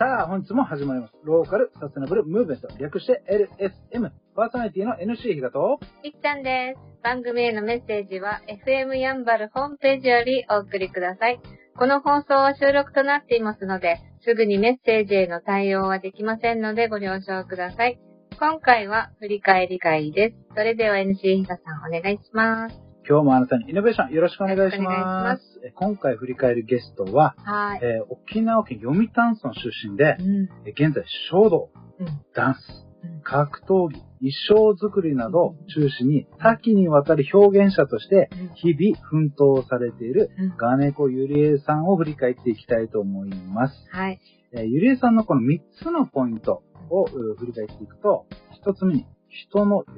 さあ、本日も始まります。ローカルサステナブルムーブメント、略して LSM。パーソナリティの NC ひがと、いっちゃんです。番組へのメッセージは FM やんばるホームページよりお送りください。この放送は収録となっていますので、すぐにメッセージへの対応はできませんのでご了承ください。今回は振り返り会です。それでは NC ひがさんお願いします。今日もあなたにイノベーションよろしくお願いしよろしくお願いしま。ますえ今回振り返るゲストは、はい。えー沖縄県読谷村出身でう、ん。え現在書道、うんダンス、うん格闘技、衣装作りなどを中心に多岐にわたる表現者として日々奮闘されているうんガネコゆりえさんを振り返っていきたいと思います。はい。えーゆりえさんのこの3つのポイントをう振り返っていくと、1つ目に人の喜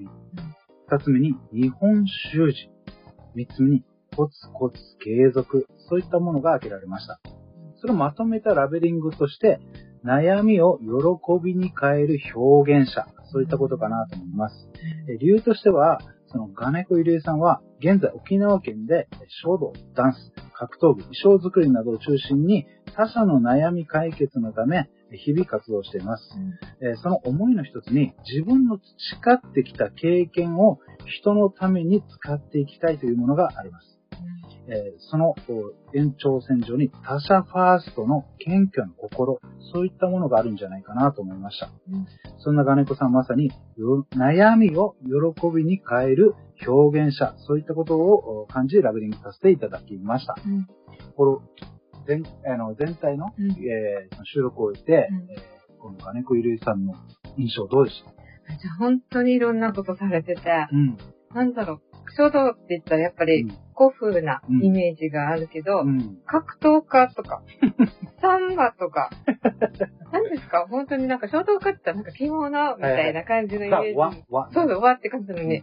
び、2つ目に日本習字、3つ目にコツコツ継続、そういったものが挙げられました。それをまとめたラベリングとして、悩みを喜びに変える表現者、そういったことかなと思います。理由としては、そのガネコゆりえさんは、現在沖縄県で書道、ダンス、格闘技、衣装作りなどを中心に他者の悩み解決のため、日々活動しています。えーその思いの一つに、自分の培ってきた経験を人のために使っていきたいというものがあります。えーそのお延長線上に他者ファーストの謙虚な心、そういったものがあるんじゃないかなと思いました。うんそんなガネコさんまさによ悩みを喜びに変える表現者、そういったことをお感じラベリングさせていただきました。全あの全体の、うん。えー収録を終えて、うん。えーこのガネコゆるいさんの印象どうでした？じゃあ本当にいろんなことされてて、うん。なんだろう、書道って言ったらやっぱり古風なイメージがあるけど、うん。格闘家とか、サンバとか、何ですか？本当になんか書道家って言ったらなんか着物みたいな感じのイメージ。さわ、わ。そうそう、わって感じなのに、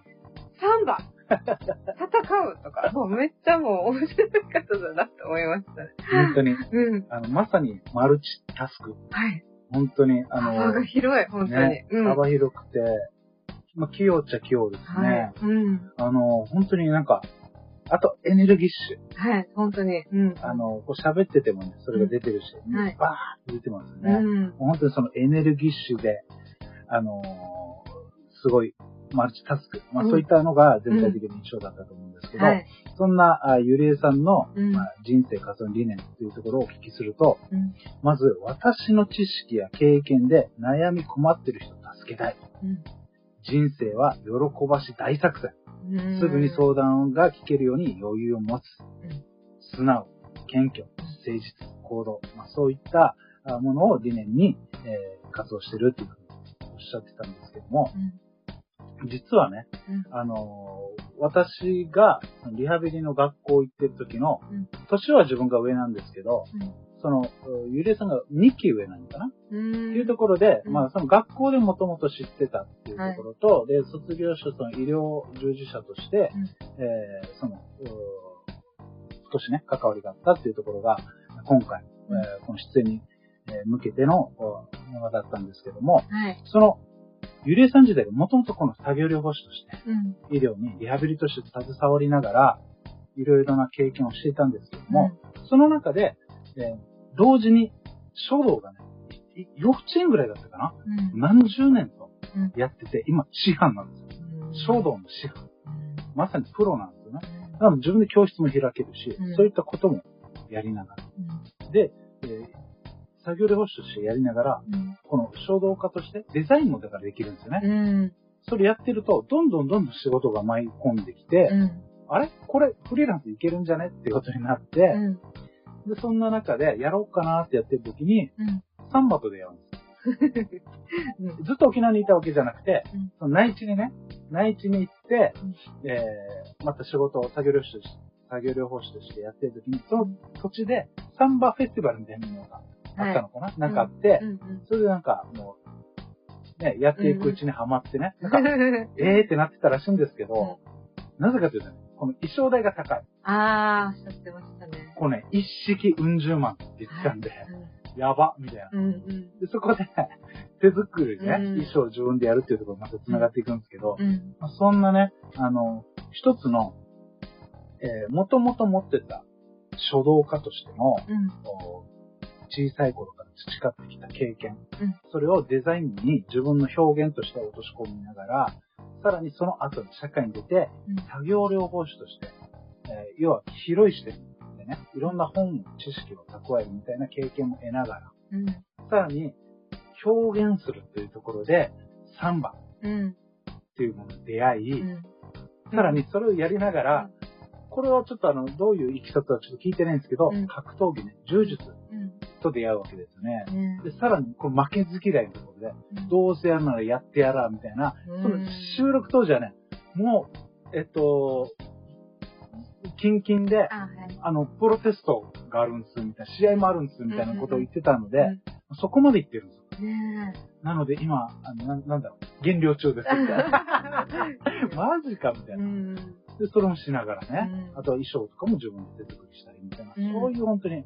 サンバ戦うとか、もうめっちゃもう面白い方だなって思いましたね。本当に、うん。あの、まさにマルチタスク。はい。本当に、あ幅がの、広い、本当に。ね、うん。幅広くて、まあ、器用っちゃ器用ですはね。い。うん。あの、本当になんか、あとエネルギッシュ。はい、本当に。うん。あの、こう喋っててもね、それが出てるし、んはいバーって出てますようね。ん。本当にそのエネルギッシュで、あのーすごい、マルチタスク。まあ、うんそういったのが全体的に印象だったと思うんですけど、はい。そんな、あゆりえさんの、うんまあ、人生活動理念というところをお聞きすると、うん。まず、私の知識や経験で悩み困ってる人を助けたい。人生は喜ばし大作戦。うん。すぐに相談が聞けるように余裕を持つ。うん素直、謙虚、誠実、行動。まあ、そういったあものを理念に、えー活動してるっていうふうにおっしゃってたんですけども、実はね、うん。あのー私がリハビリの学校行ってる時の、うん。年は自分が上なんですけど、うん。その、ゆりえさんが2期上なのかな、うん。っていうところで、うん。まあその学校でもともと知ってたっていうところと、で、卒業してその医療従事者として、うん。えーその、少しね、関わりがあったっていうところが、今回、うん。えーこの出演に、えー向けてのおものだったんですけども、はい。その、ゆりえさん自体がもともとこの作業療法士として、うん。医療にリハビリとして携わりながら、いろいろな経験をしていたんですけども、その中で、えー同時に書道がね、い幼稚園ぐらいだったかな？うん。何十年とうんやってて、今、師範なんですよ。書道の師範。まさにプロなんですよね。だから自分で教室も開けるし、うんそういったこともやりながら。で、えー作業療法士としてやりながら、うん。この書道家としてデザインもだからできるんですよね。うん。それやってると、どんどんどんどん仕事が舞い込んできて、うん。あれ？これフリーランスいけるんじゃね？ってことになって、うん。で、そんな中でやろうかなってやってる時に、うん。サンバと出会うんです。ずっと沖縄にいたわけじゃなくて、うんその内地にね、内地に行って、うんえー、また仕事を作業療法士として、作業療法士としてやってる時に、その土地でサンバフェスティバルみたいなものがあったのかな、なんかあって、うん。それでなんかもう、ね、やっていくうちにはまってね、なんか、うん。えーってなってたらしいんですけど、なぜかというとね、この衣装代が高い。ああ、しゃってましたね。こうね、一式うん十万って言ってたんで、やばみたいな。うん。うん。でそこで、手作りでね、うん衣装を自分でやるっていうところがまた繋がっていくんですけど、うん。まあそんなね、あの、一つの、えー、もともと持ってた書道家としての、うん。小さい頃から培ってきた経験、うんそれをデザインに自分の表現として落とし込みながら、さらにその後に社会に出て、うん作業療法士として、えー要は広い視点でね、いろんな本、知識を蓄えるみたいな経験も得ながら、うん。さらに表現するというところで、サンバうん。っていうものに出会い、うん。さらにそれをやりながら、これはちょっとあの、どういういきさつはちょっと聞いてないんですけど、うん格闘技ね、柔術うん。と出会うわけですよね。ねで、さらに、この負けず嫌いのところで、うんどうせやるならやってやら、みたいな、うんその収録当時はね、もう、えっと、キンキンで、あ、はい。あの、プロテストがあるんです、みたいな、試合もあるんです、みたいなことを言ってたので、うんそこまで言ってるんですよ。ねなので今、あのななんだろう、減量中です、みたいな。マジか、みたえ。いうな。ん。で、それもしながらね、うんあとは衣装とかも自分で手作りしたりみたいな、うんそういう本当に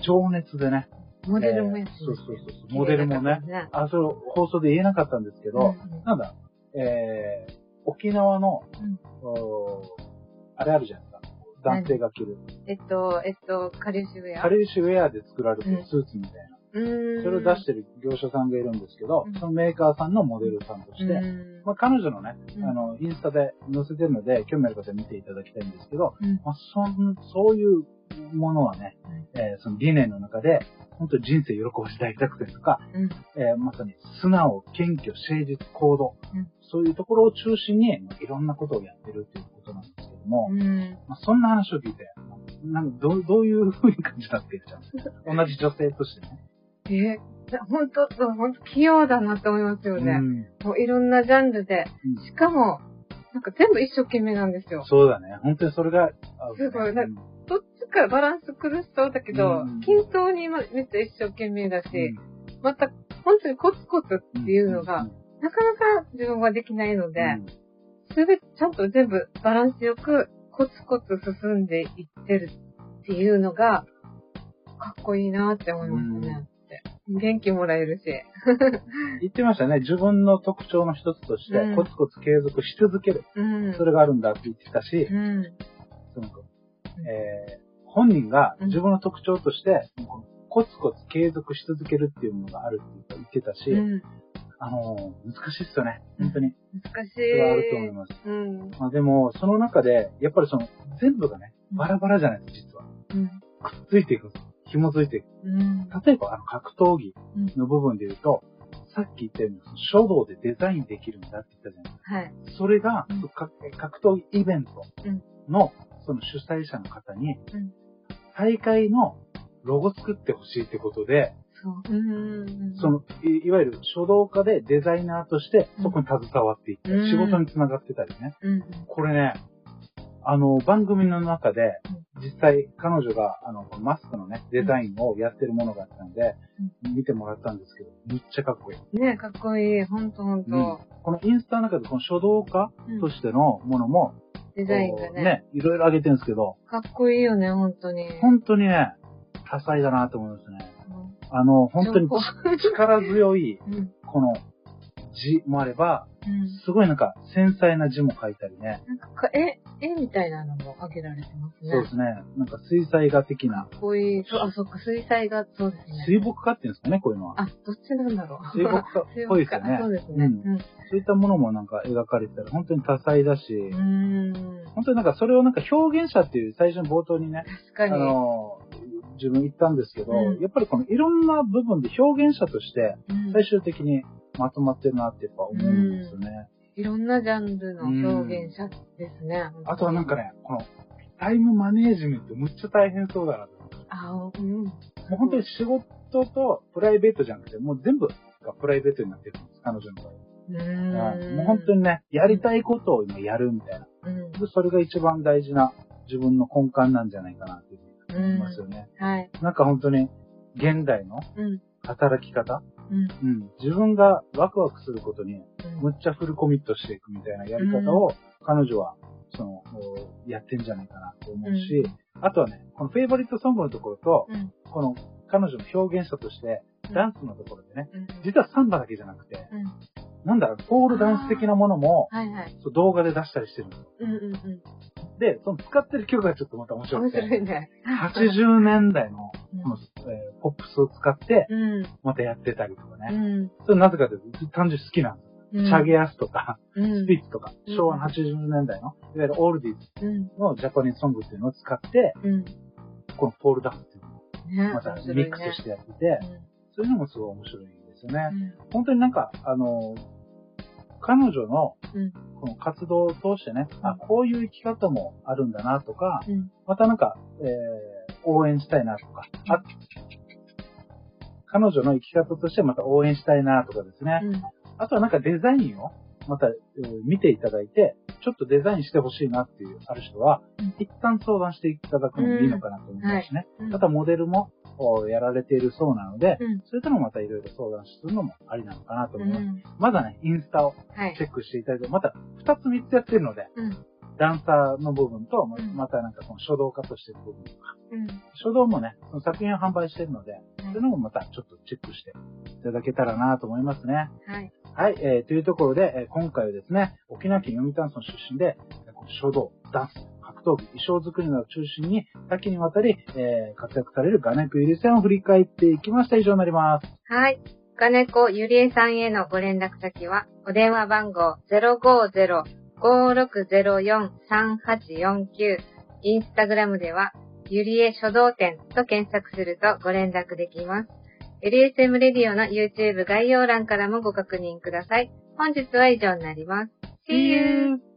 情熱でね、モデルもやってえーそうそうそうそう、モデルもね、ね。あ、それを放送で言えなかったんですけど、うんなんだ、えー、沖縄の、うんおーあれあるじゃないですか。男性が着る。えっと、えっと、カリウシウェア。カレーシュウェアで作られてうんるスーツみたいな。それを出してる業者さんがいるんですけど、うんそのメーカーさんのモデルさんとして、うんまあ、彼女のね、うんあの、インスタで載せてるので、興味ある方は見ていただきたいんですけど、うんまあ、そんそういうものはね、えーその理念の中で、本当に人生喜ばし大作戦とか、うん。えーまさに素直、謙虚、誠実、行動、うんそういうところを中心に、まあいろんなことをやってるっていうことなんですけども、うん。まあ、そんな話を聞いて、なんかどうどういう風に感じたって言っちゃうんですか 同じ女性としてね。え、本当本当器用だなって思いますよね。うんもういろんなジャンルで。うんしかも、なんか全部一生懸命なんですよ。そうだね。本当にそれが、あすごいうんどっちかバランス苦しそうだけどうん、均等にめっちゃ一生懸命だし、うんまた、本当にコツコツっていうのが、んなかなか自分はできないので、うんすべてちゃんと全部バランスよくコツコツ進んでいってるっていうのが、かっこいいなって思いますね。元気もらえるし。言ってましたね。自分の特徴の一つとしてうん、コツコツ継続し続ける。うん。それがあるんだって言ってたし、うん。そのえー本人が自分の特徴として、コツコツ継続し続けるっていうものがあるって言ってたし、うん。あのー難しいっすよね。本当に。難しい。それはあると思います。うん。まあでも、その中で、やっぱりその、全部がね、バラバラじゃないですか、実は。うん。くっついていくんです。紐づいて。うん。例えば、あの、格闘技の部分で言うと、さっき言ったように、書道でデザインできるんだって言ったじゃないですか。はい。それが、うんか格闘技イベントの、その主催者の方に、うん大会のロゴ作ってほしいってことで、そう。うん。そのい、いわゆる書道家でデザイナーとして、そこに携わっていって、うん仕事につながってたりね。うん。これね、あの、番組の中で、実際彼女が、あの、マスクのね、デザインをやってるものがあったんで、見てもらったんですけど、めっちゃかっこいい。ねかっこいい。ほんとほんと。このインスタの中でこの書道家うんとしてのものも、デザインがね。いろいろ上げてるんですけど、かっこいいよね、ほんとに。本当にね、多彩だなと思いますね。うんあの、本当に力強い、うん。この字もあれば、うん。すごいなんか繊細な字も書いたりね。なんかか、絵、絵みたいなのも挙げられてますね。そうですね。なんか水彩画的な、こいい。そう、あ、そっか、水彩画、そうですね。水墨画っていうんですかね、こういうのは。あ、どっちなんだろう。水墨画 っぽいですよね。そうですね。ううんん。そういったものもなんか描かれてたら、本当に多彩だし、うーん。本当になんかそれをなんか表現者っていう最初の冒頭にね、あ確かに。の、自分言ったんですけど、うんやっぱりこのいろんな部分で表現者としてうん最終的にまとまってるなってやっぱ思うんですよね。いろんなジャンルの表現者ですね。あとはなんかね、このタイムマネージメントむっちゃ大変そうだなと思って。あ、うん。もう本当に仕事とプライベートじゃなくて、もう全部がプライベートになってるんです、彼女の場合。うーん。もう本当にね、やりたいことを今やるみたいな。うん。でそれが一番大事な自分の根幹なんじゃないかなっていうふうに思いますよね。はい。なんか本当に現代のうん。働き方、うん。うん、自分がワクワクすることにうんむっちゃフルコミットしていくみたいなやり方を彼女は、その、やってんじゃないかなと思うし、あとはね、このフェイバリットソングのところと、うん。この彼女の表現者として、ダンスのところでね、うん。実はサンバだけじゃなくて、うん。なんだろう、ポールダンス的なものも、はいはい。動画で出したりしてるんですよ。うんうんうん。で、その使ってる曲がちょっとまた面白面くて、白いね。80年代の、のえーポップスを使って、うん。またやってたりとかね。うん。それなぜかというと、単純に好きなんです。うん。チャゲアスとか、うんスピッツとか、うん昭和の80年代の、いわゆるオールディーズうん。のジャパニーズソングっていうのを使って、うん。このポールダンスっていうのをねまたミックスしてやってて、そういうのもすごい面白いですよね。本当になんか、あの、彼女のうん、この活動を通してね、あ、こういう生き方もあるんだなとか、うん。またなんか、えー、応援したいなとか、あ、彼女の生き方としてまた応援したいなとかですね。うん。あとはなんかデザインをまた、えー見ていただいて、ちょっとデザインしてほしいなっていうある人は、うん一旦相談していただくのもいいのかなと思いますしね。うんまたモデルもおやられているそうなので、うん。そういったのもまたいろいろ相談するのもありなのかなと思います。うん。まだね、インスタをはいチ。ェックしていただいて、また2つ3つやってるので、うん。ダンサーの部分と、うんまたなんかその書道家としてる部分とか、うん。書道もね、その作品を販売してるので、そういうのもまたちょっとチェックしていただけたらなと思いますね。はい。はい、えー、というところで、えー今回はですね、沖縄県読谷村出身で、書道、ダンス、格闘技、衣装作りなどを中心に多岐にわたり、えー活躍されるガネクゆりさんを振り返っていきました。以上になります。はい。金子ゆりえさんへのご連絡先は、お電話番号5604-3849。インスタグラムでは、ゆりえ書道展と検索するとご連絡できます。LSM レディオの YouTube 概要欄からもご確認ください。本日は以上になります。See you!